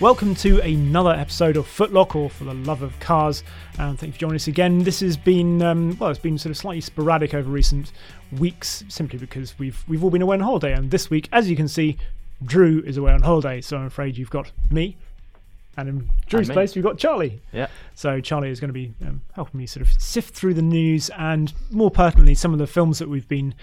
Welcome to another episode of Footlock, or For the Love of Cars. And thank you for joining us again. This has been, um, well, it's been sort of slightly sporadic over recent weeks, simply because we've we've all been away on holiday. And this week, as you can see, Drew is away on holiday. So I'm afraid you've got me, and in Drew's me. place, we've got Charlie. Yeah. So Charlie is going to be um, helping me sort of sift through the news and, more pertinently, some of the films that we've been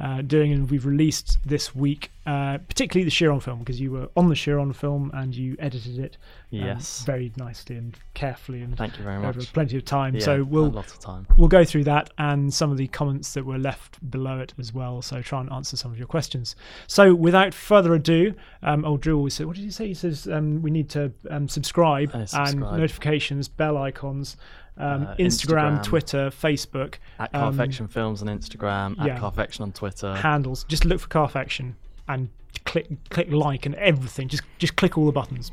uh, doing and we've released this week, uh, particularly the Chiron film, because you were on the Chiron film and you edited it um, Yes. very nicely and carefully and Thank you very over much. plenty of time. Yeah, so we'll lot of time. we'll go through that and some of the comments that were left below it as well. So try and answer some of your questions. So without further ado, um, old Drew always said, "What did he say?" He says um, we need to um, subscribe, Uh, and notifications, bell icons, um, Uh, Instagram, Instagram. Twitter, Facebook At um, Carfection Films on Instagram, at yeah. Carfection on Twitter. handles. Just look for Carfection and click click like and everything. Just just click all the buttons.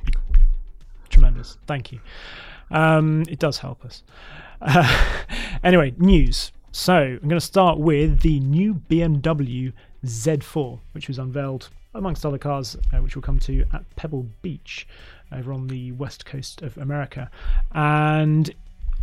Tremendous. Thank you. Um, it does help us. Uh, anyway, news. So I'm going to start with the new BMW Z4, which was unveiled amongst other cars, uh, which we'll come to at Pebble Beach over on the west coast of America. And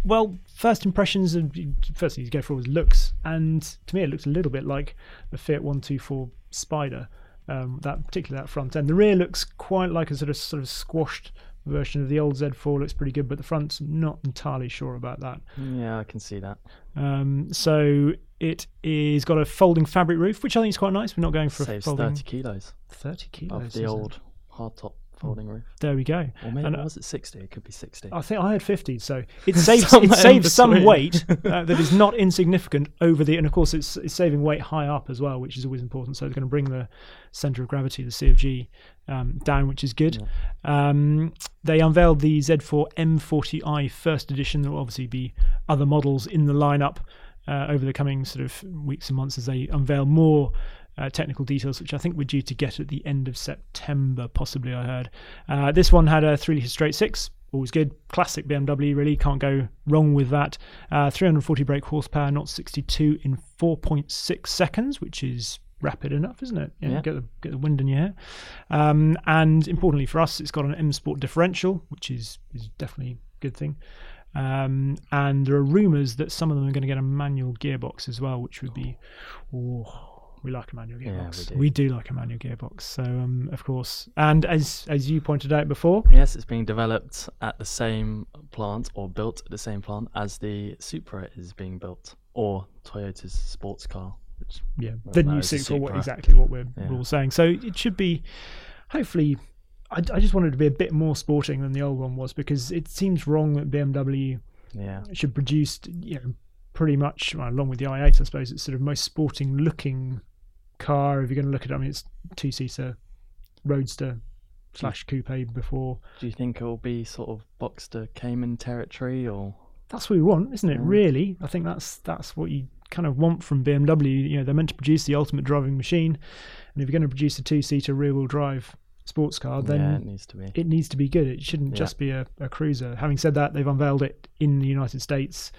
well, first impressions of first thing you go for was looks, and to me it looks a little bit like the Fiat 124 Spider. Um, that particularly that front end. The rear looks quite like a sort of sort of squashed version of the old Z4. Looks pretty good, but the front's not entirely sure about that. Yeah, I can see that. Um, so it is got a folding fabric roof, which I think is quite nice. We're not going for a folding 30 kilos 30 kilos. of the old hardtop folding roof. There we go. Or maybe And, uh, was it 60? It could be 60. I think I had 50, so it saves it saves some weight uh, that is not insignificant over the, and of course it's, it's saving weight high up as well, which is always important. So it's going to bring the center of gravity, the C CFG, um, down, which is good. Um, they unveiled the Z4 M40i first edition. There will obviously be other models in the lineup uh, over the coming sort of weeks and months as they unveil more uh, technical details, which I think we're due to get at the end of September, possibly. I heard. Uh, this one had a 3 litre straight six, always good. Classic BMW, really can't go wrong with that. Uh, 340 brake horsepower, not 62 in 4.6 seconds, which is rapid enough, isn't it? Yeah. Get the get the wind in your hair. Um, and importantly for us, it's got an M Sport differential, which is is definitely a good thing. Um, and there are rumours that some of them are going to get a manual gearbox as well, which would be, oh, we like a manual Yeah, we gearbox. do. do like a manual gearbox. So, um, of course, and as as you pointed out before, Yes, it's being developed at the same plant or built at the same plant as the Supra is being built, or Toyota's sports car. Which yeah, the new it's a Supra, what, exactly what we're, Yeah. we're all saying. So it should be, hopefully, I, I just wanted to be a bit more sporting than the old one was because it seems wrong that BMW yeah, should produce, you know, pretty much well, along with the i8, I suppose it's sort of most sporting looking car. If you're going to look at it, I mean, it's two seater roadster slash coupe before. Do you think it will be sort of Boxster Cayman territory or? That's what we want, isn't it? Mm. Really, I think that's that's what you kind of want from BMW. You know, they're meant to produce the ultimate driving machine, and if you're going to produce a two-seater rear-wheel drive sports car, then yeah, it needs to be. it needs to be good. It shouldn't Yeah. just be a, a cruiser. Having said that, they've unveiled it in the United States,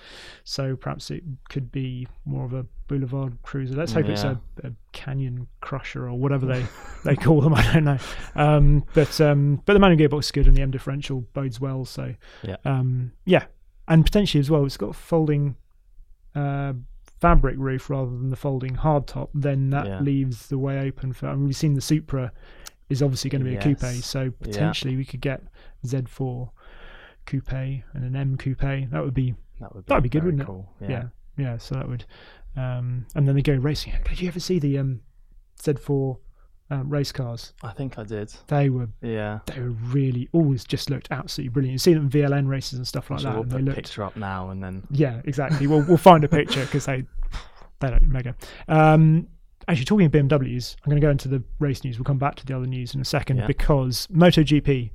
so perhaps it could be more of a boulevard cruiser. Let's hope it's a, a canyon crusher or whatever they, they call them. I don't know. Um, but um, but the manual gearbox is good, and the M differential bodes well. So Yeah. um, yeah, and potentially as well, it's got folding. Uh, fabric roof rather than the folding hardtop then that Yeah. leaves the way open for I mean we've seen the Supra is obviously going to be a coupe so potentially we could get Z4 coupe and an M coupe. That would be That would be, that'd be good, wouldn't it? cool. yeah. yeah, So that would, um, and then they go racing. Did you ever see the um, Z4 um, race cars? I think I did. They were Yeah. they were really always just looked absolutely brilliant. You see them in VLN races and stuff like that. we'll put they looked picture up now and then. yeah, exactly. We'll we'll find a picture because they they look mega. Um, actually, talking of BMWs, I'm going to go into the race news. We'll come back to the other news in a second Yeah. because MotoGP.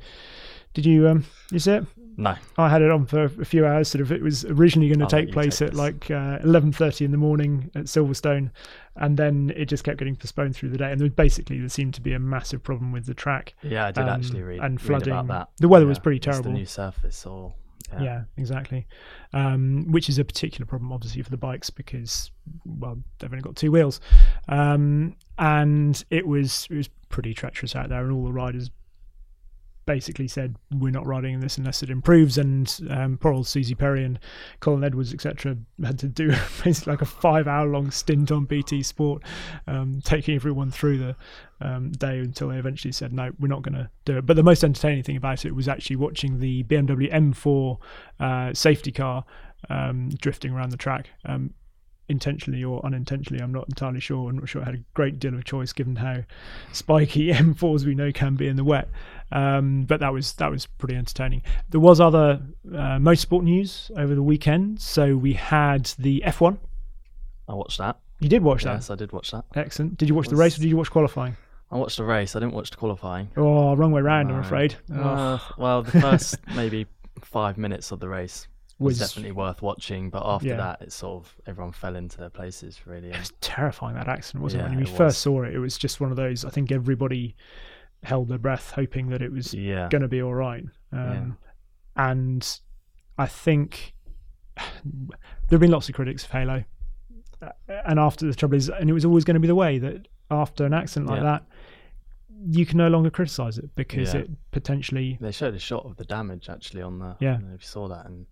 Did you um you see it? No. I had it on for a few hours. Sort of, it was originally going to I'll take place take at like uh, eleven thirty in the morning at Silverstone, and then it just kept getting postponed through the day. And there, basically, there seemed to be a massive problem with the track. Yeah, I did Um, actually read, and read flooding. about that. The weather was Yeah, pretty it's terrible. the new surface or yeah. Yeah, exactly. Um, which is a particular problem, obviously, for the bikes because, well, they've only got two wheels, um, and it was it was pretty treacherous out there, and all the riders basically said we're not riding this unless it improves. And um, poor old Suzi Perry and Colin Edwards, etc., had to do basically like a five-hour-long stint on BT Sport, um, taking everyone through the um, day until they eventually said no, we're not going to do it. But the most entertaining thing about it was actually watching the BMW M4 uh, safety car um, drifting around the track. Um, intentionally or unintentionally, I'm not entirely sure. I'm not sure it had a great deal of choice given how spiky M4s we know can be in the wet. Um, but that was that was pretty entertaining. There was other uh, motorsport news over the weekend. So we had the F1. I watched that. You did watch that. Yes, I did watch that. Excellent. Did you watch the race or did you watch qualifying? I watched the race. I didn't watch the qualifying. Oh, wrong way round. I'm afraid. Oh, Uh, well, the first maybe five minutes of the race was, was definitely worth watching, but after Yeah. that, it sort of everyone fell into their places really. It was terrifying that accident, wasn't it? When we it first saw it, it was just one of those. I think everybody held their breath, hoping that it was yeah, going to be all right. Um, And I think there have been lots of critics of Halo, Uh, and after the trouble is, and it was always going to be the way that after an accident like Yeah. that, you can no longer criticize it because Yeah. it potentially they showed a shot of the damage actually on the. Yeah. I don't know if you saw that, and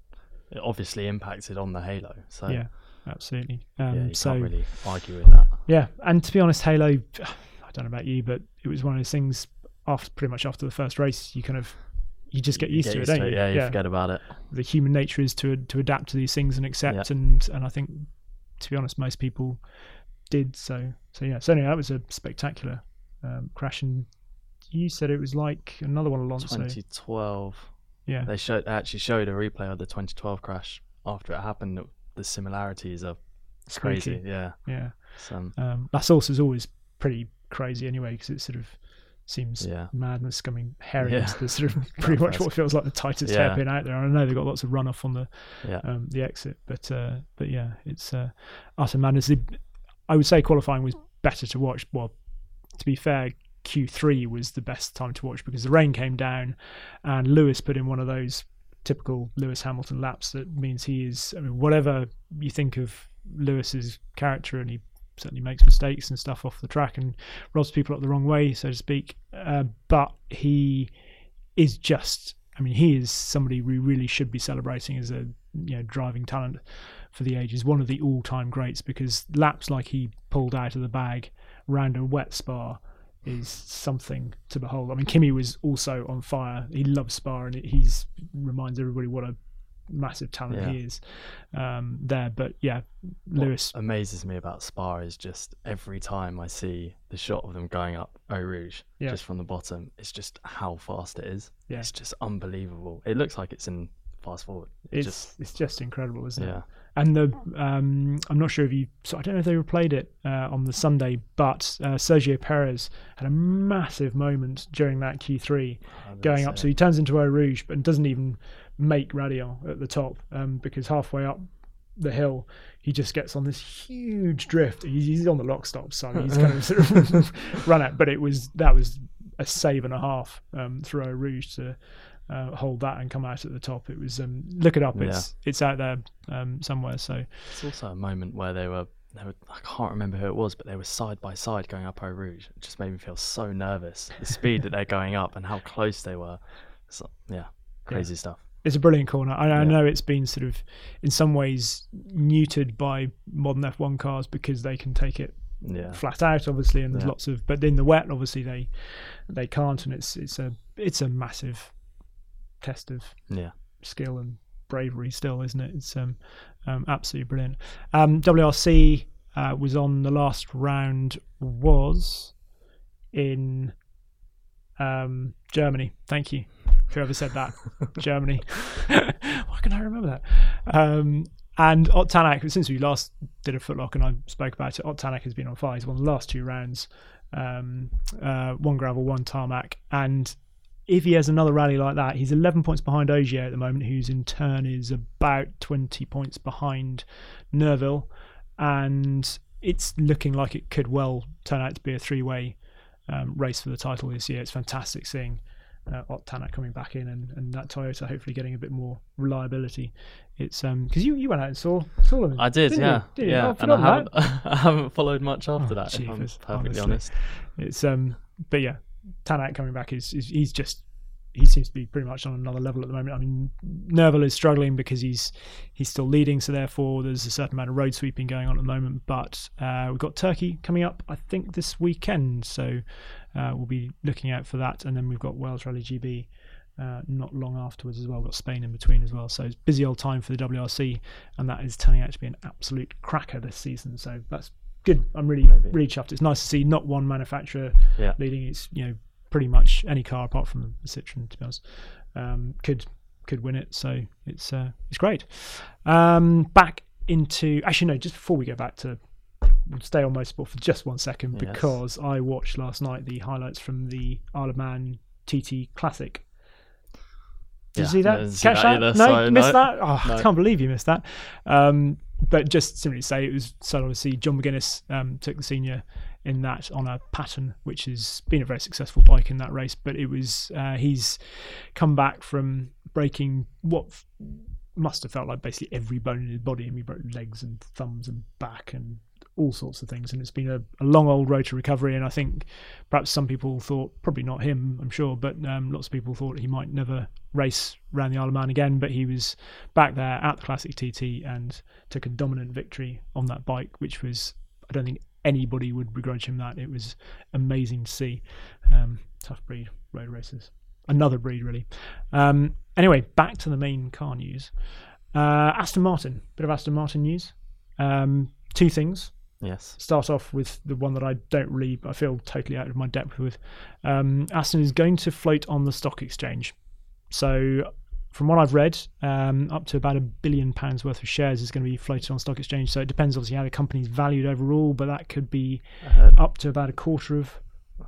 it obviously impacted on the Halo. So yeah, absolutely. yeah, Um, you so can't really argue with that. Yeah, and to be honest, Halo, I don't know about you, but it was one of those things. After pretty much after the first race, you kind of you just get You used to it, don't you? Yeah, you forget about it. The human nature is to to adapt to these things and accept, and and I think, to be honest, most people did. So so yeah. So anyway, that was a spectacular um, crash, and you said it was like another one Alonso. 2012. Yeah, They showed actually showed a replay of the 2012 crash after it happened. The similarities are it's crazy. Yeah. Yeah, So, um, La Source is always pretty crazy anyway because it sort of seems yeah. madness coming herring Yeah. into the sort of pretty much what feels like the tightest Yeah. hairpin out there. I know they've got lots of runoff on the Yeah. um, the exit, but uh, but yeah, it's uh, utter madness. I would say qualifying was better to watch. Well, to be fair, Q3 was the best time to watch because the rain came down, and Lewis put in one of those typical Lewis Hamilton laps that means he is. I mean, whatever you think of Lewis's character, and he certainly makes mistakes and stuff off the track and robs people up the wrong way, so to speak. Uh, but he is just. I mean, he is somebody we really should be celebrating as a you know driving talent for the ages. One of the all-time greats because laps like he pulled out of the bag round a wet Spa is something to behold. I mean, Kimi was also on fire. He loves Spa and he's reminds everybody what a massive talent Yeah. he is um, there. But yeah, What Lewis. amazes me about Spa is just every time I see the shot of them going up Eau Rouge, Yeah. just from the bottom, it's just how fast it is. Yeah. It's just unbelievable. It looks like it's in fast forward. It It's just it's just incredible, isn't it? Yeah, And the um, I'm not sure if you so I don't know if they replayed it uh, on the Sunday, but uh, Sergio Perez had a massive moment during that Q3 I didn't going up. So he turns into Eau Rouge, but doesn't even make Raidillon at the top um, because halfway up the hill, he just gets on this huge drift. He's, he's on the lock stop, so he's kind of sort of run out. But it was that was a save and a half um, through Eau Rouge to. Uh, hold that and come out at the top. It was um, look it up. It's it's out there um, somewhere. So It's also a moment where they were, they were. I can't remember who it was, but they were side by side going up Eau Rouge. It just made me feel so nervous. The speed that they're going up and how close they were. So, yeah, crazy stuff. it's a brilliant corner. I, I know it's been sort of in some ways neutered by modern F1 cars because they can take it Yeah, flat out obviously and there's Yeah. lots of but in the wet obviously they they can't and it's it's a it's a massive test of yeah. skill and bravery still isn't it? It's um, um absolutely brilliant. Um wrc uh, was on the last round was in um germany. Thank you whoever said that. Germany. Why can i remember that? Um and Ott Tanak, since we last did a footlock and I spoke about it, Ott Tanak has been on fire. He's won the last two rounds, um, uh, one gravel, one tarmac. And if he has another rally like that, he's 11 points behind Ogier at the moment, who's in turn is about 20 points behind Neuville. And it's looking like it could well turn out to be a three way um, race for the title this year. It's fantastic seeing uh, Ott Tanak coming back in and, and that Toyota hopefully getting a bit more reliability. It's um because you, you went out and saw saw them. I did, yeah, You? Yeah. Oh, and I haven't, I haven't followed much after Oh, that. If I'm perfectly honestly. honest. It's um, but yeah, Tanak coming back is, is he's just he seems to be pretty much on another level at the moment. I mean, Neuville is struggling because he's he's still leading, so therefore there's a certain amount of road sweeping going on at the moment. But uh, we've got Turkey coming up, I think, this weekend, so uh, we'll be looking out for that. And then we've got Wales Rally GB. Uh, not long afterwards as well. We've got Spain in between as well. So it's busy old time for the WRC, and that is turning out to be an absolute cracker this season. So that's good. I'm really Maybe. really chuffed. It's nice to see not one manufacturer Yeah. leading. It's you know pretty much any car apart from the Citroen, to be honest, um, could could win it. So it's uh, it's great. Um, back into actually no, just before we go back to we'll stay on motorsport for just one second Yes. because I watched last night the highlights from the Isle of Man TT Classic. Did you see that? no, didn't see Catch that that? either, no, so missed no, that. Oh, I can't believe you missed that. Um, but just simply say, it was so obviously John McGuinness um, took the senior in that on a Paton, which has been a very successful bike in that race. But it was uh, he's come back from breaking what must have felt like basically every bone in his body. and he broke legs and thumbs and back and all sorts of things. And it's been a, a long old road to recovery. And I think perhaps some people thought, probably not him, I'm sure, but um, lots of people thought he might never race around the Isle of Man again. But he was back there at the Classic TT and took a dominant victory on that bike, which was, I don't think anybody would begrudge him that. It was amazing to see. Um, tough breed, road races. Another breed, really. Um, anyway, back to the main car news. Uh, Aston Martin, bit of Aston Martin news. Um, two things Yes. start off with the one that I don't really, I feel totally out of my depth with. Um, Aston is going to float on the stock exchange. So, from what I've read, um, up to about a billion pounds worth of shares is going to be floated on stock exchange. So it depends, obviously, how the company's valued overall, but that could be heard up to about a quarter of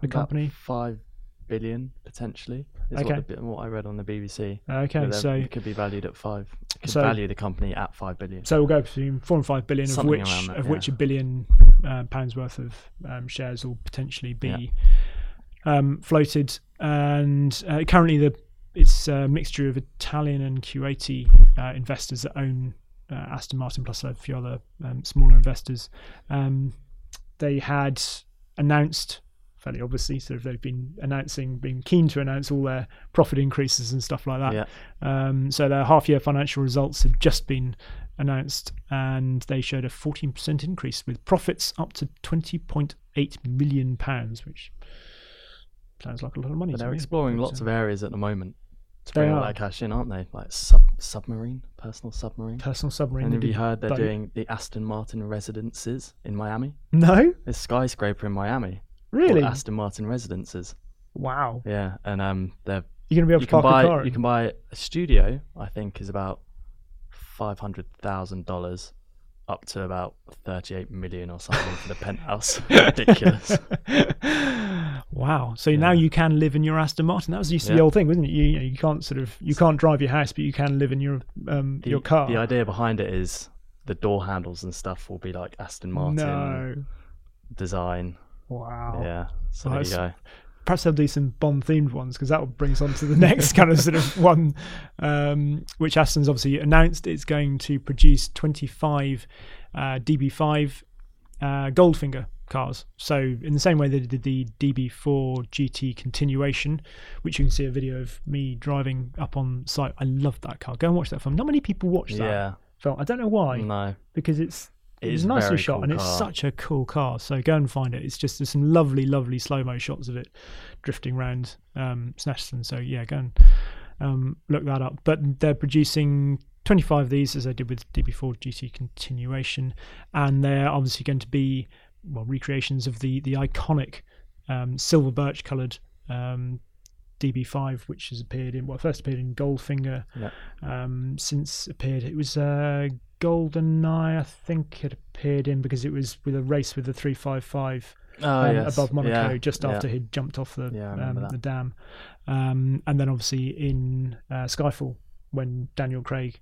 the company. five billion potentially. Is Okay. what, the, what I read on the BBC. Okay, so it could be valued at five. Could So- value the company at five billion. so we'll go between four and five billion, of which that, of yeah. which a billion uh, pounds worth of um, shares will potentially be um, floated. And uh, currently, the it's a mixture of Italian and Kuwaiti uh, investors that own uh, Aston Martin, plus a few other um, smaller investors. Um, they had announced fairly obviously, So they've been announcing, been keen to announce all their profit increases and stuff like that. Yeah. Um, so their half year financial results have just been announced and they showed a 14% increase with profits up to 20.8 million pounds, which sounds like a lot of money. But they're me. exploring lots uh, of areas at the moment to bring all that cash in, aren't they? Like sub submarine, personal submarine. personal submarine. And have you heard they're boat. doing the Aston Martin residences in Miami? No, There's skyscraper in Miami. Really. Aston Martin residences. Wow, Yeah, and um, they're you're gonna be able you to can park buy a car. you can buy a studio. I think is about five hundred thousand dollars, up to about thirty-eight million or something for the penthouse. Ridiculous. wow. So now you can live in your Aston Martin. That was used to be the old thing, wasn't it? You, you know, you can't sort of you can't drive your house, but you can live in your um The, your car. the idea behind it is the door handles and stuff will be like Aston Martin no. design. Wow. Yeah, so there you go. Perhaps they'll do some Bond themed ones because that will bring us on to the next kind of sort of one, um, which Aston's obviously announced it's going to produce 25 uh, DB5 uh, Goldfinger cars. So in the same way they did the DB4 GT continuation, which you can see a video of me driving up on site. I love that car. Go and watch that film. Not many people watch that Yeah, film. I don't know why no, because it's it it's is nicely shot cool and it's car. such a cool car. So go and find it. It's just there's some lovely, lovely slow mo shots of it drifting around um, Snetterton. So yeah, go and um, look that up. But they're producing 25 of these as they did with DB4 GT continuation, and they're obviously going to be well recreations of the the iconic um, silver birch coloured. Um, DB5, which has appeared in well, first appeared in Goldfinger, Yeah. um, since appeared it was uh, GoldenEye, I think it appeared in because it was with a race with the 355 Oh, um, yes. above Monaco yeah, just yeah. after he'd jumped off the Yeah, um, the dam, um, and then obviously in uh, Skyfall when Daniel Craig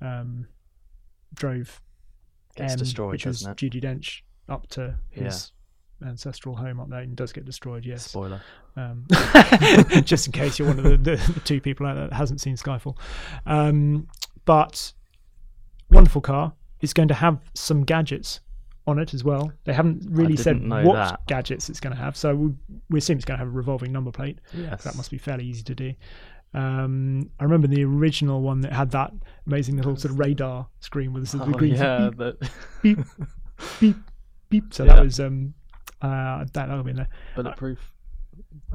um, drove Gets M, destroyed, which was? Judi Dench up to his ancestral home up there and does get destroyed. Yes, Spoiler. um, just in case you're one of the, the, the two people out there that hasn't seen Skyfall. Um, but wonderful car. It's going to have some gadgets on it as well. They haven't really said what that. gadgets it's going to have, so we, we assume it's going to have a revolving number plate. Yes. That must be fairly easy to do. Um, I remember the original one that had that amazing little sort of radar screen with the, sort of the Oh, green yeah, beep, but beep, beep, beep. So Yeah. that was um, uh, that that'll be in there. bulletproof.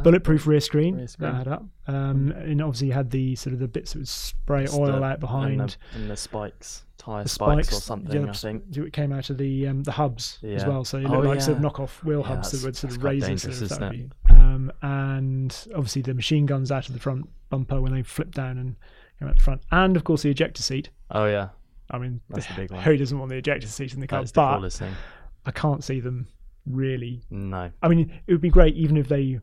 Bulletproof rear screen, Rear screen. that had up, um, and obviously you had the sort of the bits that would spray oil the- out behind. and the, and the spikes, tire the spikes, spikes or something. yeah, I think. It came out of the um, the hubs as well, so it Oh, looked like sort of yeah. knockoff wheel Yeah, hubs that would sort of raise dangerous, isn't it? be- um, and obviously the machine guns out of the front bumper when they flip down and come out the front, and of course the ejector seat. Oh yeah, I mean, That's the big one. who doesn't want the ejector seat in the car? that's the But. I can't see them really. No. I mean, it would be great even if they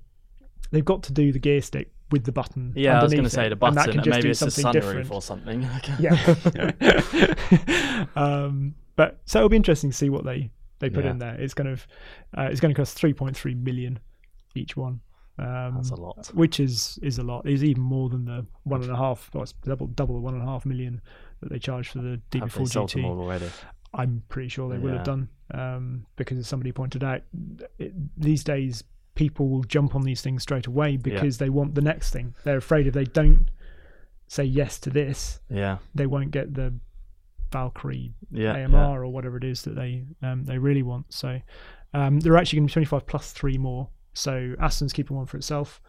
they've got to do the gear stick with the button. Yeah, I was going to underneath say the and that button, can and just maybe do it's a something sunroof different. or something. yeah. um, but so it'll be interesting to see what they they put Yeah. in there. It's going to uh, it's going to cost 3.3 million each one. Um, That's a lot. which is is a lot. Is even more than the one and a half. Well, it's double double the one and a half million that they charge for the Have they DB4 sold them GT. all already? I'm pretty sure they will have done um, because, as somebody pointed out, it, these days people will jump on these things straight away because they want the next thing. They're afraid if they don't say yes to this, Yeah, they won't get the Valkyrie yeah, AMR or whatever it is that they um, they really want. So um, they're actually going to be 25 plus three more. So Aston's keeping one for itself.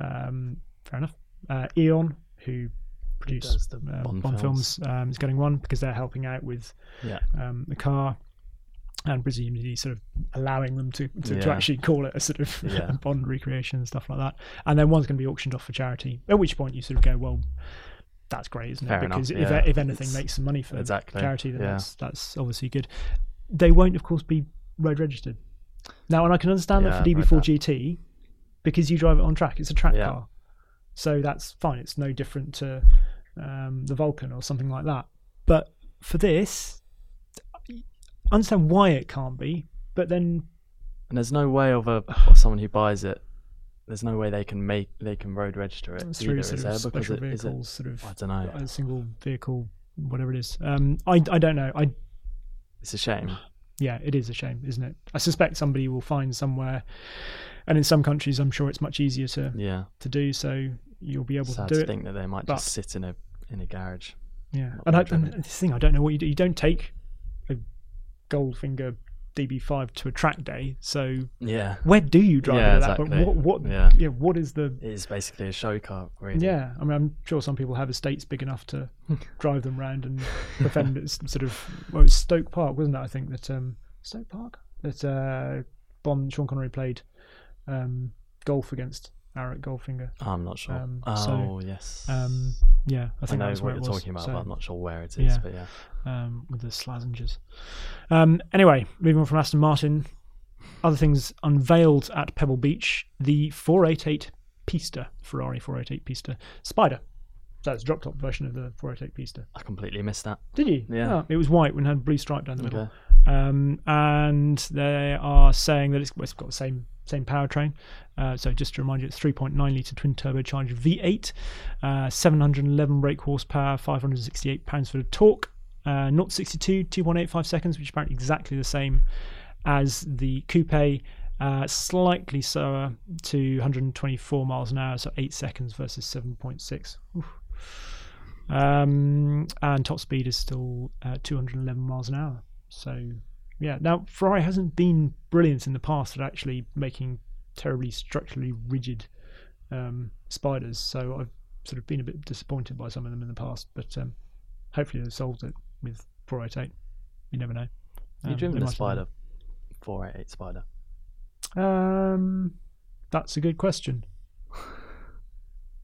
Um, fair enough. Uh, Eon, who produce does the uh, Bond Bond, films, um, is getting one because they're helping out with Yeah. um, the car and presumably sort of allowing them to, to, to actually call it a sort of Yeah. Bond recreation and stuff like that. And then one's going to be auctioned off for charity. At which point you sort of go, well, that's great, isn't Fair it? enough, Because if, yeah. if anything It's- makes some money for Exactly. charity, then yeah. that's that's obviously good. They won't, of course, be road registered. Now, and I can understand Yeah, that for DB4 GT, because you drive it on track. It's a track Yeah. car, so that's fine. It's no different to um, the Vulcan or something like that. But for this, I understand why it can't be. But then, And there's no way of a someone who buys it. There's no way they can make they can road register it either. through sort of special it, vehicles, sort of I don't know. a single vehicle, whatever it is. Um, I I don't know. I It's a shame. yeah, it is a shame, isn't it? I suspect somebody will find somewhere, and in some countries, I'm sure it's much easier to Yeah. to do. So you'll be able Sad to do to it. think that they might but- just sit in a in a garage. Yeah, and, I, and this thing I don't know what you do. You don't take a Goldfinger DB5 to a track day. So Yeah. where do you drive Yeah, it at that? But what what Yeah. yeah. what is the It is basically a show car, really. yeah? I mean, I'm sure some people have estates big enough to drive them round and defend it's sort of well, it's Stoke Park, wasn't it? I think that um Stoke Park that uh Bond Sean Connery played um golf against Auric Goldfinger. I'm not sure. Um, oh so, yes. Um, yeah, I I, think know that's what you're was. talking about, So- but I'm not sure where it is. Yeah. But yeah. um, with the Slazengers. Um, anyway, moving on from Aston Martin, other things unveiled at Pebble Beach: the 488 Pista, Ferrari 488 Pista Spider. So it's a drop top version of the 488 Pista. I completely missed that. Did you? Yeah. Oh, it was white and had a blue stripe down the middle. Okay. Um, and they are saying that it's, well, it's got the same same powertrain. Uh, so just to remind you, it's 3.9 litre twin turbocharged V8, uh, 711 brake horsepower, 568 pounds foot of torque, uh, 0 to 62, 2.85 seconds, which is apparently exactly the same as the coupe. Uh, slightly slower to 124 miles an hour, so 8 seconds versus 7.6. Um, and top speed is still uh, 211 miles an hour. So, yeah. Now, Ferrari hasn't been brilliant in the past at actually making terribly structurally rigid um, spiders. So I've sort of been a bit disappointed by some of them in the past. But um, hopefully they've solved it with 488. You never know. You Um, driven they the might have Spider, 488 Spider. Um, that's a good question.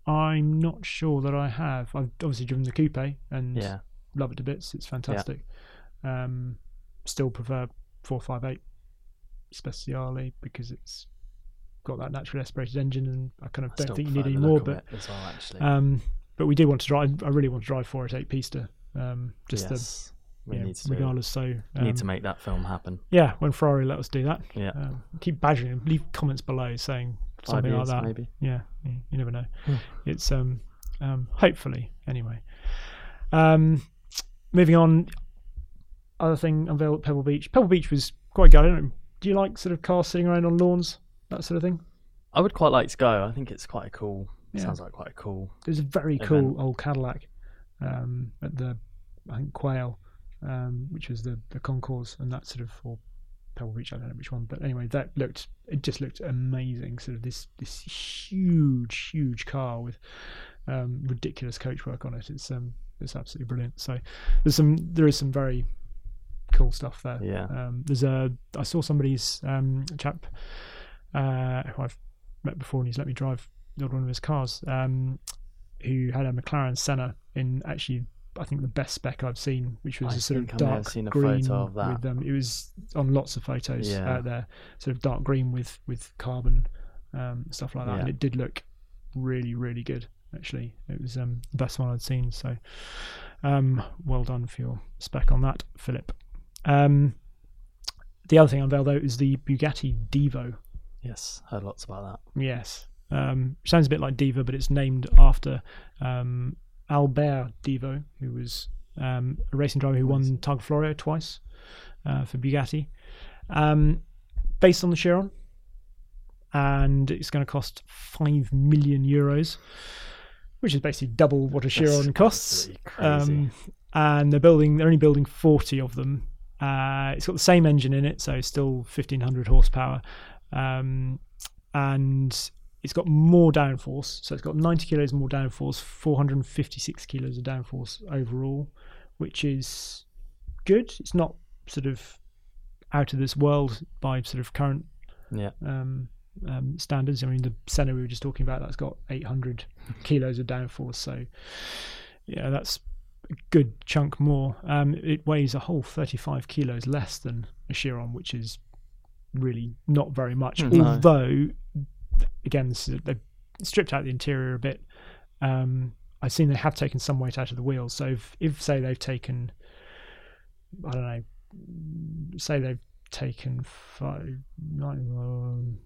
I'm not sure that I have. I've obviously driven the coupe and Yeah. love it to bits. It's fantastic. Um, still prefer 458 Speciale because it's got that naturally aspirated engine, and I kind of I don't think you need any more. But well, actually. um, but we do want to drive. I really want to drive 488 Pista. Um, just yes. the we yeah, need to regardless. So um, need to make that film happen. yeah, when Ferrari let us do that, Yeah. um, keep badgering them. Leave comments below saying Five something years, like that. maybe. Yeah, you, you never know. Hmm. It's um, um, hopefully anyway. Um, moving on. Other thing unveiled at Pebble Beach. Pebble Beach was quite good. I don't know. Do you like sort of cars sitting around on lawns, that sort of thing? I would quite like to go. I think it's quite a cool. Yeah. Sounds like quite a cool. There's a very event. cool old Cadillac um, at the I think Quail, um, which was the the concourse, and that sort of or Pebble Beach. I don't know which one, but anyway, that looked it just looked amazing. Sort of this this huge huge car with um, ridiculous coachwork on it. It's um it's absolutely brilliant. So there's some there is some very cool stuff there. Yeah. Um, there's a I saw somebody's um, chap uh, who I've met before, and he's let me drive the one of his cars. Um, who had a McLaren Senna in actually I think the best spec I've seen, which was I a sort of dark seen a green photo of that. with them. It was on lots of photos Yeah. out there, sort of dark green with with carbon um, stuff like that, and it did look really really good. Actually, it was um, the best one I'd seen. So, um, well done for your spec on that, Philip. Um, the other thing unveiled though is the Bugatti Divo. Yes, heard lots about that. Yes. Um, sounds a bit like Diva, but it's named after um, Albert Divo, who was um, a racing driver who won Targa Florio twice uh, for Bugatti. Um, based on the Chiron, and it's going to cost 5 million euros, which is basically double what a Chiron That's costs. Um, and they're building, they're only building 40 of them. Uh, it's got the same engine in it, so still 1500 horsepower. Um, and it's got more downforce. So it's got 90 kilos more downforce, 456 kilos of downforce overall, which is good. It's not sort of out of this world by sort of current yeah, um, um, standards. I mean, the Senna we were just talking about that's got 800 kilos of downforce, so yeah, that's good chunk more. Um, it weighs a whole 35 kilos less than a Chiron, which is really not very much. Hmm, No. Although, again, is, they've stripped out the interior a bit. Um, I've seen they have taken some weight out of the wheels. So if, if say they've taken, I don't know, say they've taken five, nine, um,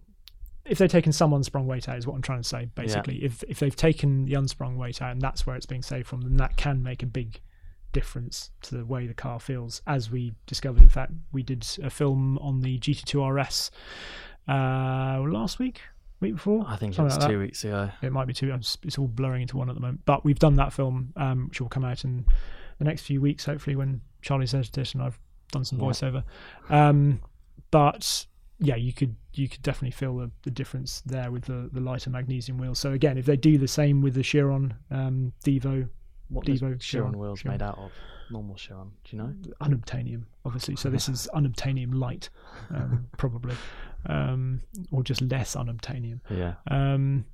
if they've taken some unsprung weight out, is what I'm trying to say. Basically, if if they've taken the unsprung weight out and that's where it's being saved from, then that can make a big difference to the way the car feels. As we discovered, in fact, we did a film on the GT2 RS uh, last week, week before. I think it was like that. two weeks ago. It might be two. It's all blurring into one at the moment. But we've done that film, um, which will come out in the next few weeks, hopefully, when Charlie's edited and I've done some Yeah. voiceover. Um, but yeah, you could you could definitely feel the, the difference there with the, the lighter magnesium wheels. So again, if they do the same with the Chiron um, Divo, What Divo, Chiron Chiron, wheels Chiron. made out of? Normal Chiron. Do you know? unobtainium, obviously. So this is unobtainium light, um, probably, um, or just less unobtainium. Yeah. Um,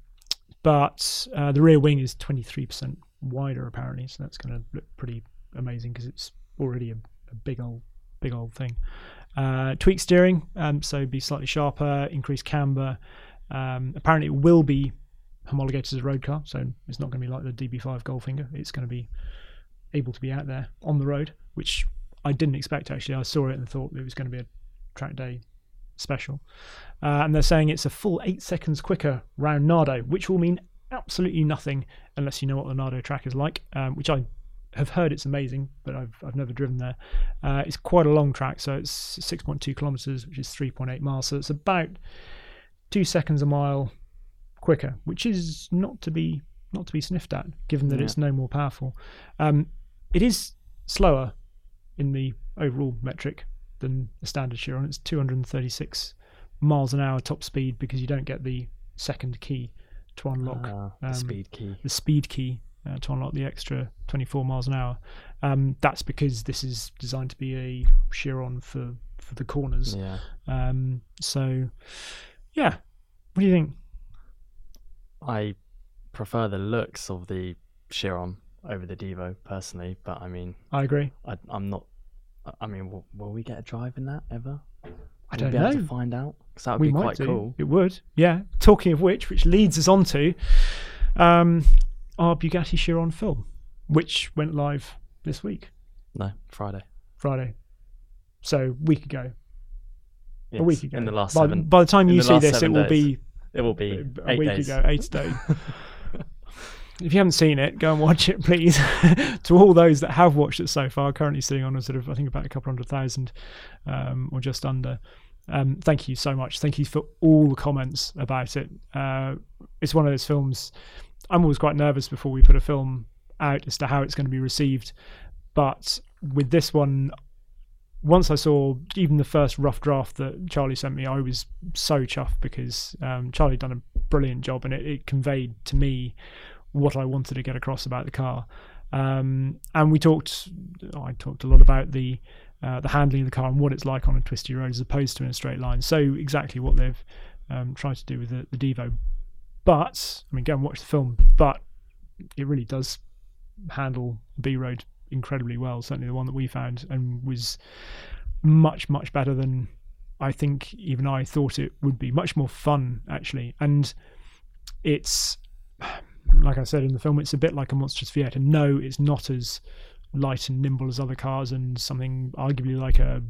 but uh, the rear wing is 23% wider apparently, so that's going to look pretty amazing because it's already a, a big old, big old thing. Uh, tweak steering, um, so be slightly sharper, increased camber. Um, apparently, it will be homologated as a road car, so it's not going to be like the DB5 Goldfinger. It's going to be able to be out there on the road, which I didn't expect actually. I saw it and thought it was going to be a track day special. Uh, and they're saying it's a full eight seconds quicker round Nardo, which will mean absolutely nothing unless you know what the Nardo track is like, um, which I have heard it's amazing, but I've, I've never driven there. Uh, it's quite a long track, so it's 6.2 kilometers, which is 3.8 miles. So it's about two seconds a mile quicker, which is not to be not to be sniffed at, given that Yeah. it's no more powerful. Um, it is slower in the overall metric than a standard Chiron. It's 236 miles an hour top speed because you don't get the second key to unlock the um, speed key. the speed key uh, to unlock the extra 24 miles an hour. Um, that's because this is designed to be a Chiron for for the corners. Yeah. Um, so, yeah, what do you think? I prefer the looks of the Chiron over the Divo personally, but I mean, I agree. I, I'm not. I- mean, will, will we get a drive in that ever? I don't we be able know. to find out because that would we be might quite do. cool. It would, yeah. Talking of which, which leads us on to um, our Bugatti Chiron film, which went live this week, No, Friday. Friday. So week ago, Yes, a week ago. in the last by, seven. by the time you see this, it will days. be It will be a eight week days. ago, eight days. if you haven't seen it, go and watch it, please. to all those that have watched it so far, currently sitting on a sort of, I think about a couple hundred thousand, um, or just under. Um, thank you so much. Thank you for all the comments about it. Uh, it's one of those films. I'm always quite nervous before we put a film out as to how it's going to be received, but with this one, once I saw even the first rough draft that Charlie sent me, I was so chuffed because um, Charlie done a brilliant job and it, it, conveyed to me what I wanted to get across about the car. Um, and we talked, I talked a lot about the uh, the handling of the car and what it's like on a twisty road as opposed to in a straight line. So exactly what they've um, tried to do with the, the Divo. But I mean, go and watch the film. But it really does handle B road incredibly well. Certainly the one that we found and was much much better than I think even I thought it would be. Much more fun actually, and it's like I said in the film, it's a bit like a monstrous Fiat. And no, it's not as light and nimble as other cars and something arguably like a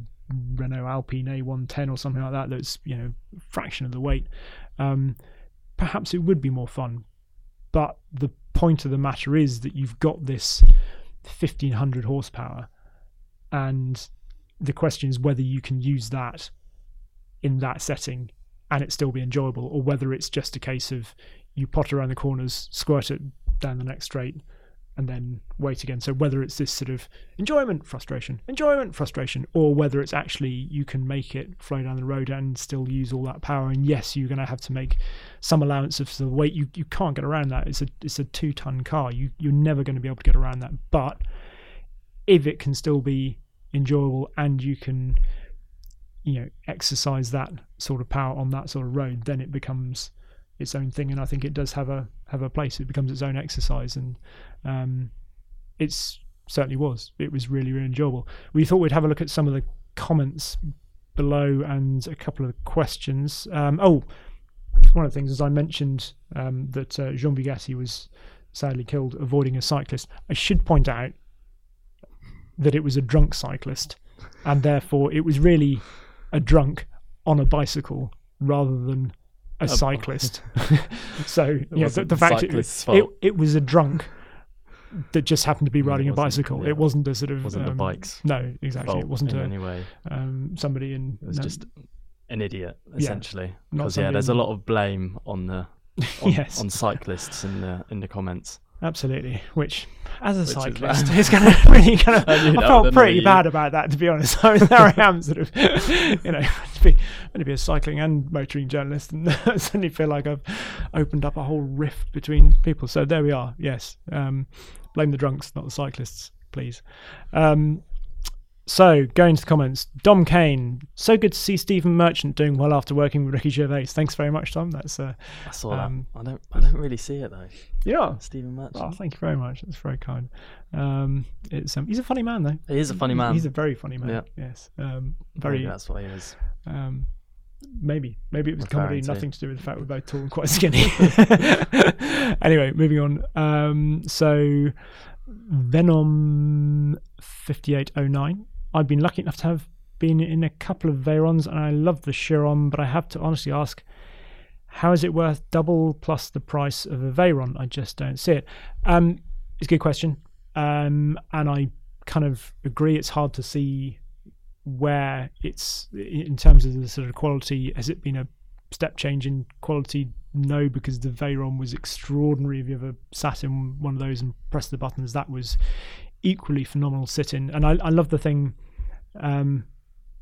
Renault Alpine A110 or something like that that's you know fraction of the weight. Um, perhaps it would be more fun, but the point of the matter is that you've got this 1500 horsepower, and the question is whether you can use that in that setting and it still be enjoyable, or whether it's just a case of you potter around the corners, squirt it down the next straight, and then wait again. So whether it's this sort of enjoyment, frustration, enjoyment, frustration, or whether it's actually you can make it flow down the road and still use all that power. And yes, you're going to have to make some allowance of the weight. You you can't get around that. It's a it's a two ton car. You you're never going to be able to get around that. But if it can still be enjoyable and you can you know exercise that sort of power on that sort of road, then it becomes its own thing. And I think it does have a have a place. It becomes its own exercise and um, it's certainly was. It was really, really enjoyable. We thought we'd have a look at some of the comments below and a couple of questions. Um, oh, one of the things, as I mentioned, um, that uh, Jean Bugatti was sadly killed avoiding a cyclist. I should point out that it was a drunk cyclist, and therefore it was really a drunk on a bicycle rather than a cyclist. so yeah, the, the fact it, it, it was a drunk that just happened to be riding a bicycle. Yeah. It wasn't a sort of wasn't um, the bikes. No, exactly. It wasn't in a, any way. Um, somebody in. It was no, just an idiot essentially. Because yeah, there's a lot of blame on the on, Yes. on cyclists in the in the comments. Absolutely. Which, as a Which cyclist, bad. is going to really kind of. I I, felt pretty bad about that, to be honest. I mean, there I am, sort of, you know, to be, going to be a cycling and motoring journalist, and I suddenly feel like I've opened up a whole rift between people. So there we are. Yes, um, blame the drunks, not the cyclists, please. Um, so going to the comments, Dom Kane. So good to see Stephen Merchant doing well after working with Ricky Gervais. Thanks very much, Tom. That's uh, I saw Um, that. I don't I don't really see it though. yeah. Stephen Merchant. Oh, thank you very much. That's very kind. Um, it's um, he's a funny man though. he is a funny man. He's a very funny man. Yeah. Yes. Um, Maybe very. that's what he is. Um, maybe. Maybe it was comedy. Nothing to do with the fact we're both tall and quite skinny. anyway, moving on. Um, so Venom fifty eight oh nine. I've been lucky enough to have been in a couple of Veyrons, and I love the Chiron, but I have to honestly ask. How is it worth double plus the price of a Veyron? I just don't see it. Um, it's a good question, um, and I kind of agree. It's hard to see where it's in terms of the sort of quality. Has it been a step change in quality? No, because the Veyron was extraordinary. If you ever sat in one of those and pressed the buttons, that was equally phenomenal sitting. And I, I love the thing. Um,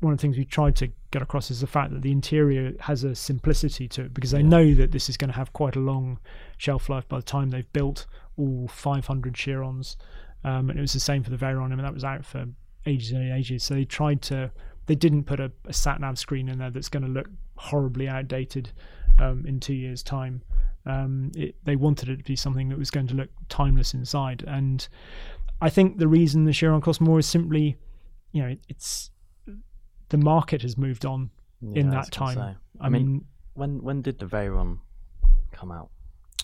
one of the things we tried to get across is the fact that the interior has a simplicity to it because they Yeah. know that this is going to have quite a long shelf life by the time they've built all 500 Chirons. Um, and it was the same for the Veyron. I mean, that was out for ages and ages. So they tried to, they didn't put a, a sat nav screen in there that's going to look horribly outdated um, in two years' time. Um, it, they wanted it to be something that was going to look timeless inside. And I think the reason the Chiron costs more is simply, you know, it's the market has moved on Yeah, in that time. say. I, I mean, mean, when when did the Veyron come out?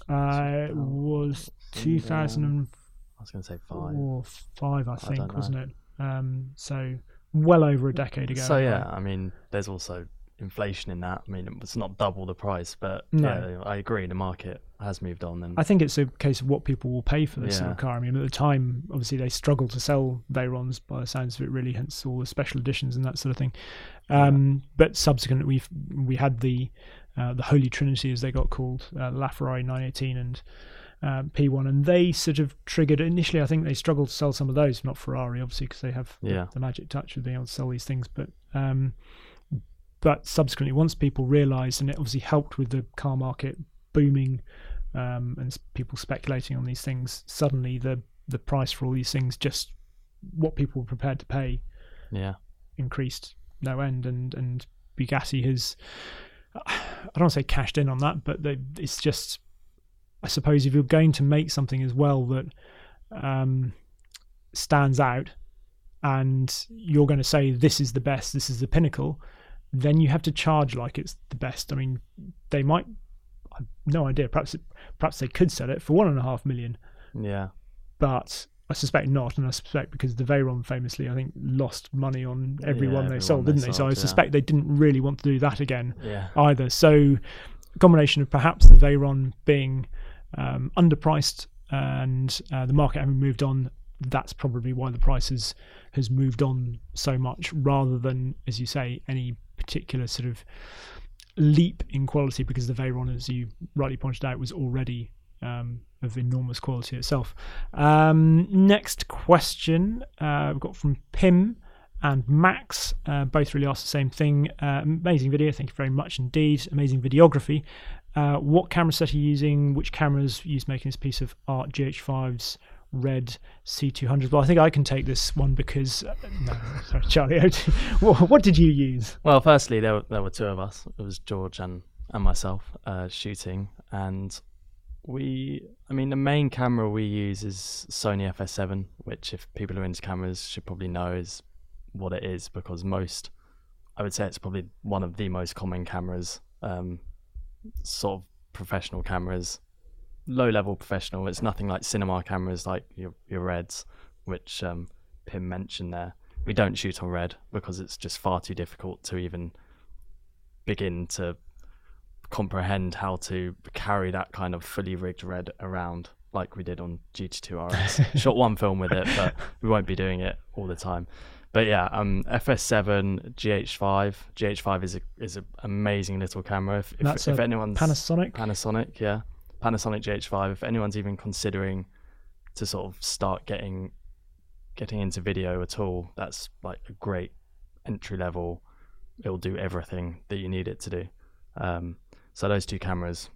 uh, it was in the- 2004 I was going to say five. or five, I think, don't wasn't it? Um, so well over a decade ago. So yeah, I mean, there's also inflation in that. I mean, it's not double the price, but No. yeah, I agree. The market has moved on, and I think it's a case of what people will pay for this sort of car. I mean, at the time, obviously, they struggled to sell Veyrons by the sounds of it, really, hence all the special editions and that sort of thing. Um, But subsequently, we we had the uh, the Holy Trinity, as they got called, uh, LaFerrari 918 and um, P1, and they sort of triggered. Initially, I think they struggled to sell some of those, not Ferrari, obviously, because they have the- Yeah. the, magic touch of being able to sell these things. But um, but subsequently, once people realised, and it obviously helped with the car market booming um, and people speculating on these things, suddenly the the price for all these things, just what people were prepared to pay, yeah, increased no end, and and Bugatti has, I don't want to say cashed in on that, but they, it's just, I suppose, if you're going to make something as well that um, stands out, and you're going to say this is the best, this is the pinnacle, then you have to charge like it's the best. I mean, they might. I've no idea. Perhaps it, perhaps they could sell it for one and a half million, yeah, but I suspect not, and I suspect because the Veyron famously, I think, lost money on every Yeah, one they sold, didn't they? So I sold, yeah. suspect they didn't really want to do that again yeah, either. So, a combination of perhaps the Veyron being um, underpriced and uh, the market having moved on, that's probably why the price has, has moved on so much, rather than, as you say, any particular sort of leap in quality, because the Veyron, as you rightly pointed out, was already um, of enormous quality itself. Um, next question uh, we've got from Pim and Max. Uh, both really asked the same thing. Uh, amazing video, thank you very much indeed. Amazing videography. Uh, what camera set are you using? Which cameras used making this piece of art? GH5s, Red C200. Well, I think I can take this one because uh, no, sorry, Charlie. what, did you use? Well, firstly, there were, there were two of us. It was George and and myself uh, shooting, and we. I mean, the main camera we use is Sony FS7, which, if people who are into cameras, should probably know is what it is because most, I would say, it's probably one of the most common cameras, um, sort of professional cameras, low level professional. It's nothing like cinema cameras like your your Reds, which um, Pim mentioned there. We don't shoot on red because it's just far too difficult to even begin to comprehend how to carry that kind of fully rigged red around like we did on GT2 RS. Shot one film with it, but we won't be doing it all the time. But yeah, um, FS7 GH5. GH5 is a is an amazing little camera. If if, That's if a anyone's Panasonic. Panasonic, yeah, Panasonic GH5. If anyone's even considering to sort of start getting getting into video at all, that's like a great entry level. It'll do everything that you need it to do. Um, so those two cameras,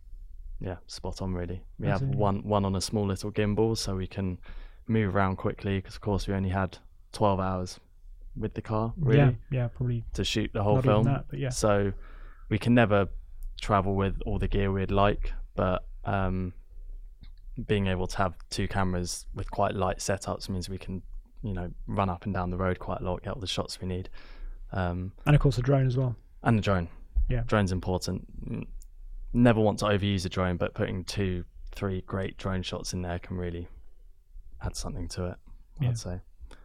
yeah, spot on really. We have one one on a small little gimbal, so we can move around quickly because of course we only had 12 hours with the car really Yeah, yeah, probably to shoot the whole film. that, but yeah. So we can never travel with all the gear we'd like, but um, being able to have two cameras with quite light setups means we can, you know, run up and down the road quite a lot, get all the shots we need. Um, And of course, a drone as well. and the drone. Yeah. Drone's important. Never want to overuse a drone, but putting two, three great drone shots in there can really add something to it, Yeah. I'd say.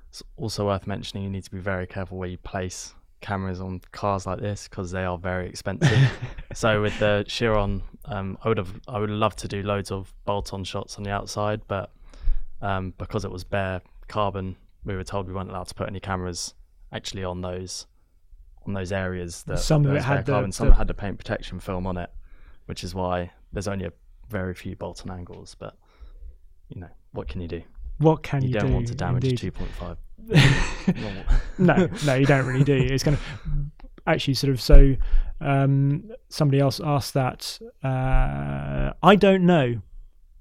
It's also worth mentioning you need to be very careful where you place cameras on cars like this because they are very expensive. so with the Chiron, um, I would have I would love to do loads of bolt-on shots on the outside, but um, because it was bare carbon, we were told we weren't allowed to put any cameras actually on those on those areas that Some of it had the- carbon. Some the- had the paint protection film on it, which is why there's only a very few bolt-on angles. But you know what can you do? What can You, you, don't do? want to damage indeed. 2.5. no, no, you don't really do. It's kind of actually sort of so. Um, somebody else asked that. Uh, I don't know.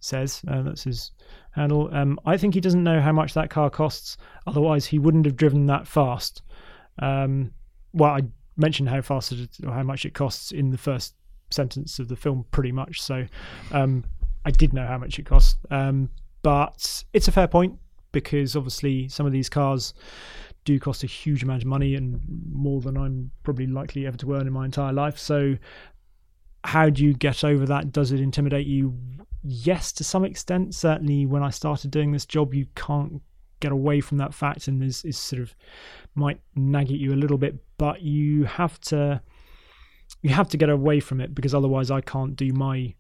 Says uh, that's his handle. Um, I think he doesn't know how much that car costs. Otherwise, he wouldn't have driven that fast. Um, well, I mentioned how fast it or how much it costs in the first sentence of the film, pretty much. So, um, I did know how much it cost. But it's a fair point because obviously some of these cars do cost a huge amount of money and more than I'm probably likely ever to earn in my entire life. So, how do you get over that? Does it intimidate you? Yes, to some extent. Certainly, when I started doing this job, you can't get away from that fact, and this is sort of might nag at you a little bit, but you have to you have to get away from it because otherwise I can't do my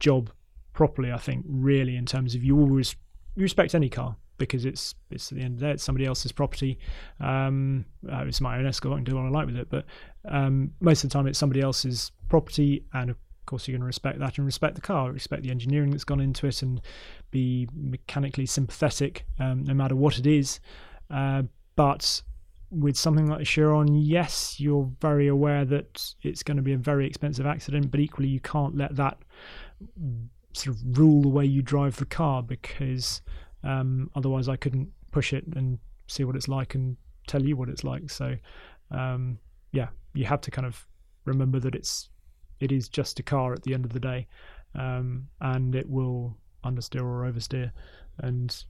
job properly. I think really in terms of you always respect any car because it's it's at the end of the day it's somebody else's property. Um, uh, it's my own Escort. I can do what I like with it, but um, most of the time it's somebody else's property, and of course you're going to respect that and respect the car, respect the engineering that's gone into it, and be mechanically sympathetic um, no matter what it is. Uh, but with something like a Chiron, yes, you're very aware that it's going to be a very expensive accident, but equally you can't let that sort of rule the way you drive the car because um, otherwise I couldn't push it and see what it's like and tell you what it's like. So um, yeah, you have to kind of remember that it's it is just a car at the end of the day, um, and it will understeer or oversteer, and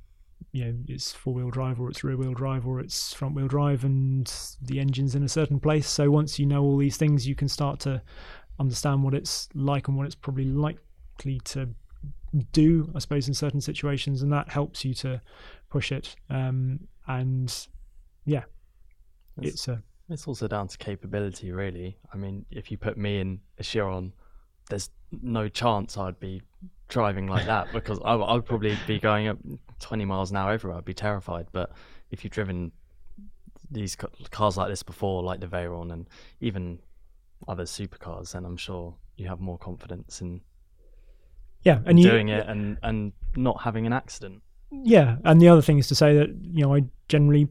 you know it's four wheel drive or it's rear wheel drive or it's front wheel drive, and the engine's in a certain place. So once you know all these things, you can start to understand what it's like and what it's probably likely to do, I suppose, in certain situations, and that helps you to push it. Um, and yeah, it's, it's a it's also down to capability, really. I mean, if you put me in a Chiron, there's no chance I'd be driving like that because I, would probably be going up 20 miles an hour everywhere. I'd be terrified. But if you've driven these cars like this before, like the Veyron and even other supercars, then I'm sure you have more confidence in yeah, and you, doing it and and not having an accident. Yeah, and the other thing is to say that you know I generally,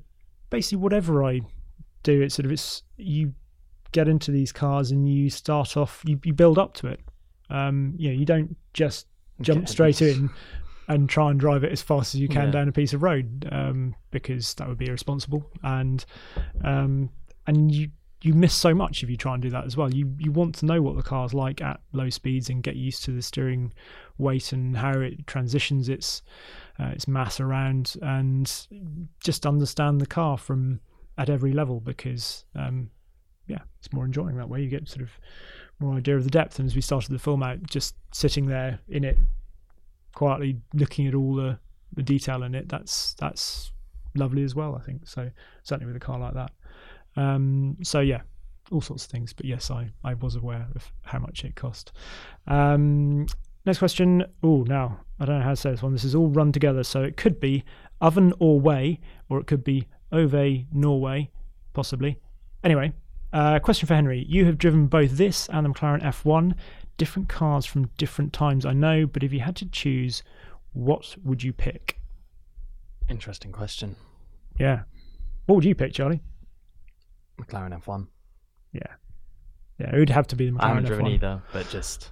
basically whatever I do, it's sort of it's you get into these cars and you start off you, you build up to it. Um, you know, you don't just jump straight in and try and drive it as fast as you can yeah. down a piece of road um, because that would be irresponsible and um, and you you miss so much if you try and do that as well. You you want to know what the car's like at low speeds and get used to the steering weight and how it transitions its uh, its mass around, and just understand the car from at every level because um, yeah, it's more enjoying that way. You get sort of more idea of the depth. And as we started the film out, just sitting there in it, quietly looking at all the the detail in it, that's that's lovely as well. I think so. Certainly with a car like that. Um, so yeah, all sorts of things. But yes, I, I was aware of how much it cost. Um, next question. Oh, now I don't know how to say this one. This is all run together, so it could be oven or way, or it could be Ove Norway, possibly. Anyway, uh, question for Henry. You have driven both this and the McLaren F1, different cars from different times, I know, but if you had to choose, what would you pick? Interesting question. Yeah. What would you pick, Charlie? McLaren F1. Yeah, yeah, it would have to be the McLaren I haven't F1. driven either, but just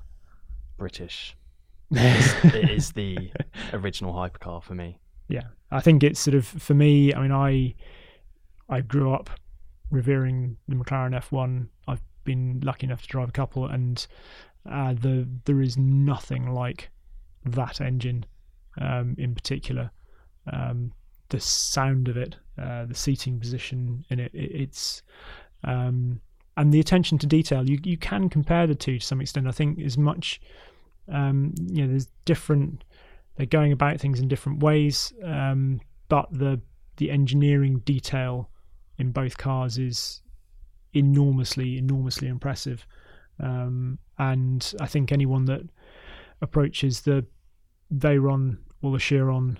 British. it is the original hypercar for me. Yeah, I think it's sort of for me. I mean, I I grew up revering the McLaren F1. I've been lucky enough to drive a couple, and uh, the there is nothing like that engine um, in particular. Um, the sound of it, uh, the seating position in it, it it's um, and the attention to detail. You you can compare the two to some extent. I think as much um, you know, there's different. They're going about things in different ways, um, but the the engineering detail in both cars is enormously enormously impressive. Um, and I think anyone that approaches the Veyron or the Chiron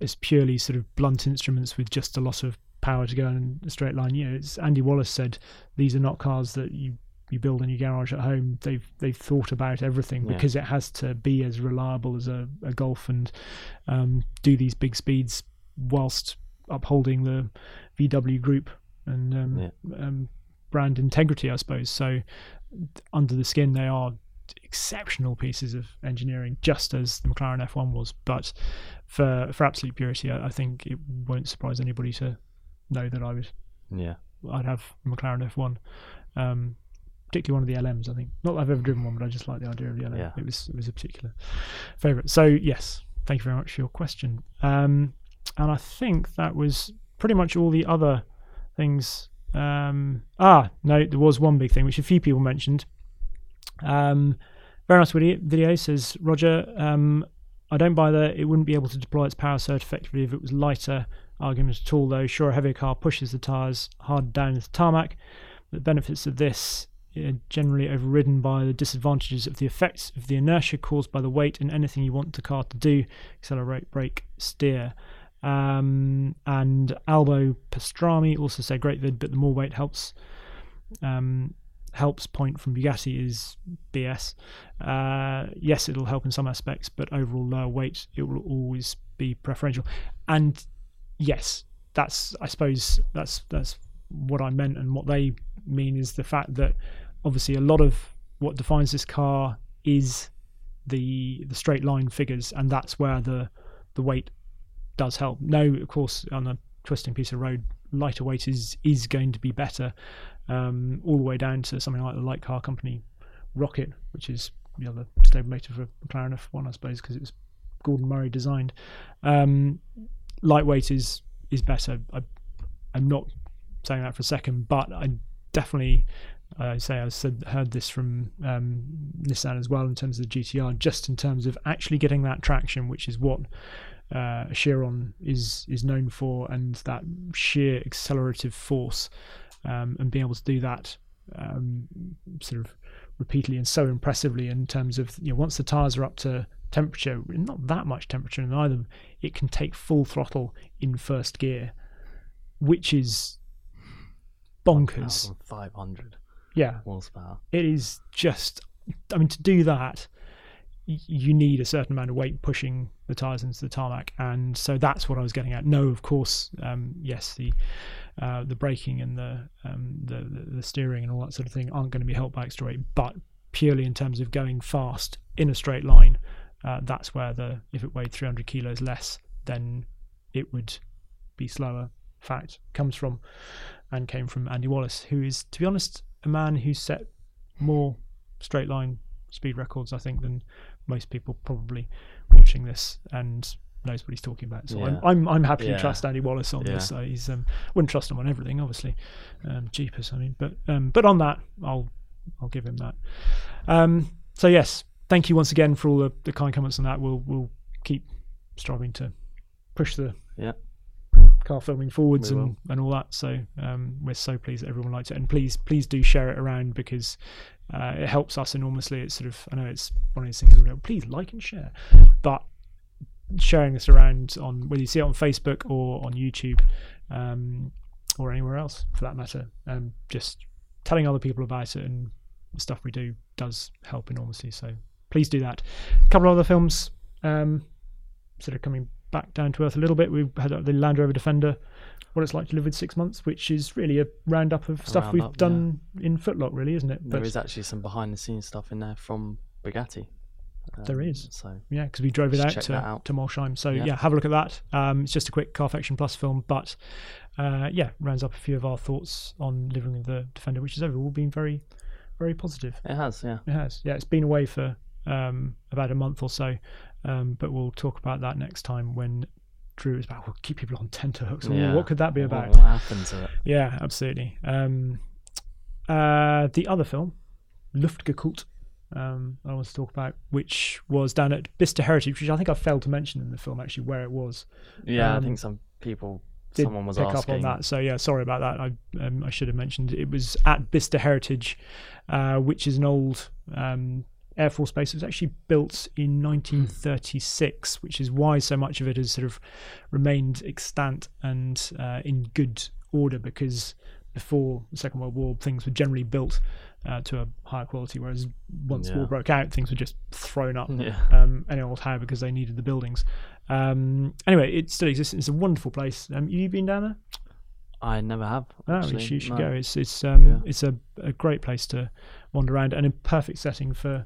as purely sort of blunt instruments with just a lot of power to go in a straight line. You know, it's Andy Wallace said these are not cars that you you build in your garage at home. They've they've thought about everything yeah. because it has to be as reliable as a, a Golf and um, do these big speeds whilst upholding the VW group and um, yeah. um, brand integrity, I suppose. So under the skin, they are exceptional pieces of engineering, just as the McLaren F1 was. But for for absolute purity, I, I think it won't surprise anybody to know that I would. Yeah. I'd have McLaren F1, um, particularly one of the LMs. I think not that I've ever driven one, but I just like the idea of the LM. Yeah. It was it was a particular favourite. So yes, thank you very much for your question. Um, and I think that was pretty much all the other things. Um, ah, no, there was one big thing which a few people mentioned. Um, very nice video, says Roger. Um, I don't buy that it wouldn't be able to deploy its power surge effectively if it was lighter. Argument at all, though. Sure, a heavier car pushes the tyres hard down the tarmac. But the benefits of this are generally overridden by the disadvantages of the effects of the inertia caused by the weight in anything you want the car to do accelerate, brake, steer. Um, and Albo Pastrami also say great vid, but the more weight helps. Um, helps point from Bugatti is BS. Uh, yes, it'll help in some aspects, but overall lower weight, it will always be preferential. And yes, that's I suppose that's that's what I meant, and what they mean is the fact that obviously a lot of what defines this car is the the straight line figures, and that's where the the weight does help. No, of course, on a twisting piece of road, lighter weight is is going to be better, um, all the way down to something like the light car company Rocket, which is the other stabilator for McLaren F1, I suppose, because it was Gordon Murray designed. Um, lightweight is is better. I, I'm not saying that for a second, but I definitely I say I said heard this from um, Nissan as well in terms of the GTR, just in terms of actually getting that traction, which is what uh, Chiron is is known for, and that sheer accelerative force, um, and being able to do that um, sort of repeatedly and so impressively in terms of you know once the tires are up to temperature, not that much temperature in either, it can take full throttle in first gear, which is bonkers. 500 Yeah, horsepower. it is just. I mean, to do that, you need a certain amount of weight pushing the tires into the tarmac, and so that's what I was getting at. No, of course, um, yes, the uh, the braking and the, um, the the steering and all that sort of thing aren't going to be helped by extra weight, but purely in terms of going fast in a straight line, uh, that's where the if it weighed 300 kilos less, then it would be slower. Fact comes from and came from Andy Wallace, who is, to be honest, a man who set more straight line speed records, I think, than most people probably watching this and knows what he's talking about. So I'm, I'm I'm happy to trust Andy Wallace on Yeah. this. Uh, he's um, wouldn't trust him on everything, obviously. Um, jeepers, I mean, but um, but on that, I'll I'll give him that. Um, so yes, thank you once again for all the, the kind comments on that. We'll we'll keep striving to push the Yeah. car filming forwards and, and all that. So um, we're so pleased that everyone likes it, and please please do share it around because uh, it helps us enormously. It's sort of I know it's one of these things please like and share, but sharing this around on whether you see it on Facebook or on YouTube um, or anywhere else for that matter, um, just telling other people about it and the stuff we do does help enormously. So please do that. A couple of other films um, sort of coming back down to earth a little bit. We've had the Land Rover Defender, what it's like to live with six months, which is really a roundup of stuff we've done in Footlock, really, isn't it? There is actually some behind the scenes stuff in there from Bugatti. There Um, is. So Yeah, because we drove it out to, out. to Molsheim. So yeah. Yeah. have a look at that. Um, it's just a quick Carfection Plus film, but uh, yeah, rounds up a few of our thoughts on living with the Defender, which has overall been very, very positive. it has, yeah. It has. Yeah, it's been away for um, about a month or so, um, but we'll talk about that next time when Drew is about, We'll keep people on tenterhooks. Yeah. What could that be What- about? What happened to it? Yeah, absolutely. Um, uh, the other film, Luftgekühlt, um, I want to talk about, which was down at Bicester Heritage, which I think I failed to mention in the film actually where it was. Yeah, Um, I think some people, Did someone was pick asking. up on that, so yeah, sorry about that. I um, I should have mentioned it was at Bicester Heritage, uh, which is an old um, Air Force base. It was actually built in 1936, which is why so much of it has sort of remained extant and uh, in good order because before the Second World War, things were generally built uh, to a higher quality, whereas once Yeah. war broke out, things were just thrown up Yeah. um, any old how because they needed the buildings. Um, anyway, it still exists. It's a wonderful place. Um, you been down there? I never have. Oh, you actually, should, you should no. go. It's it's um, Yeah. it's a, a great place to wander around and a perfect setting for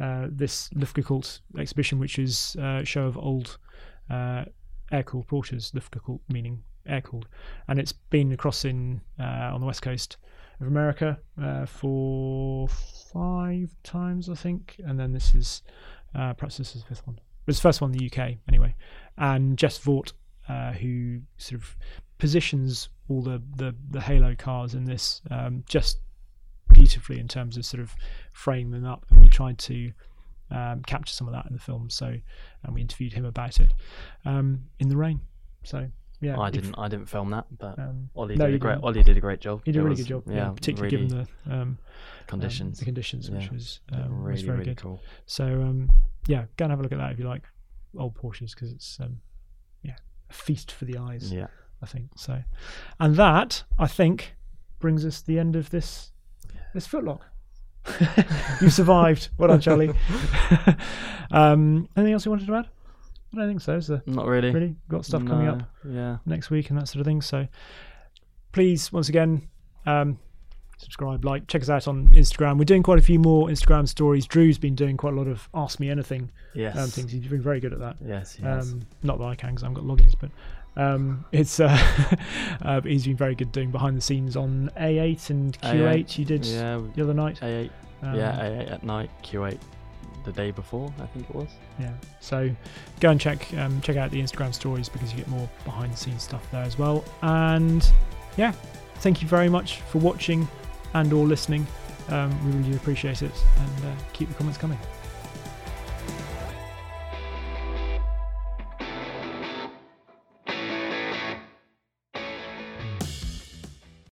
uh, this Luftgekühlt exhibition, which is uh, a show of old uh, air cooled Porsches. Luftgekühlt meaning air cooled, and it's been across in on the west coast of America for five times, I think, and then this is perhaps this is the fifth one. It was the first one in the UK anyway, and Jeff Zwart, who sort of positions all the, the, the Halo cars in this um, just beautifully in terms of sort of framing them up, and we tried to um, capture some of that in the film. So, and we interviewed him about it um, in the rain. So, yeah, I if- didn't. I didn't film that, but Um, Ollie no, did a great. didn't. Ollie did a great job. You did It a really was- good job, yeah, Yeah, particularly really given the um, conditions. um, the conditions, which Yeah. was um, was very really good. cool. So um, yeah, go and have a look at that if you like old Porsches because it's um, yeah a feast for the eyes. Yeah. I think so. And that I think brings us to the end of this this footlock. you survived. Well done, Charlie. um, anything else you wanted to add? I don't think so. Is there Not really. really got stuff coming up? Yeah. next week and that sort of thing. So please, once again, um, subscribe, like, check us out on Instagram. We're doing quite a few more Instagram stories. Drew's been doing quite a lot of Ask Me Anything Yes. um, things. He's been very good at that. Yes. Yes. Um, not that I can because I haven't got logins, but um, it's uh, uh, he's been very good doing behind the scenes on A8 and Q8. A8, You did yeah. the other night. A8. Um, yeah. A8 at night. Q8 the day before. I think it was. Yeah. So go and check um, check out the Instagram stories because you get more behind the scenes stuff there as well. And yeah, thank you very much for watching and or listening. Um, we really appreciate it, and uh, keep the comments coming.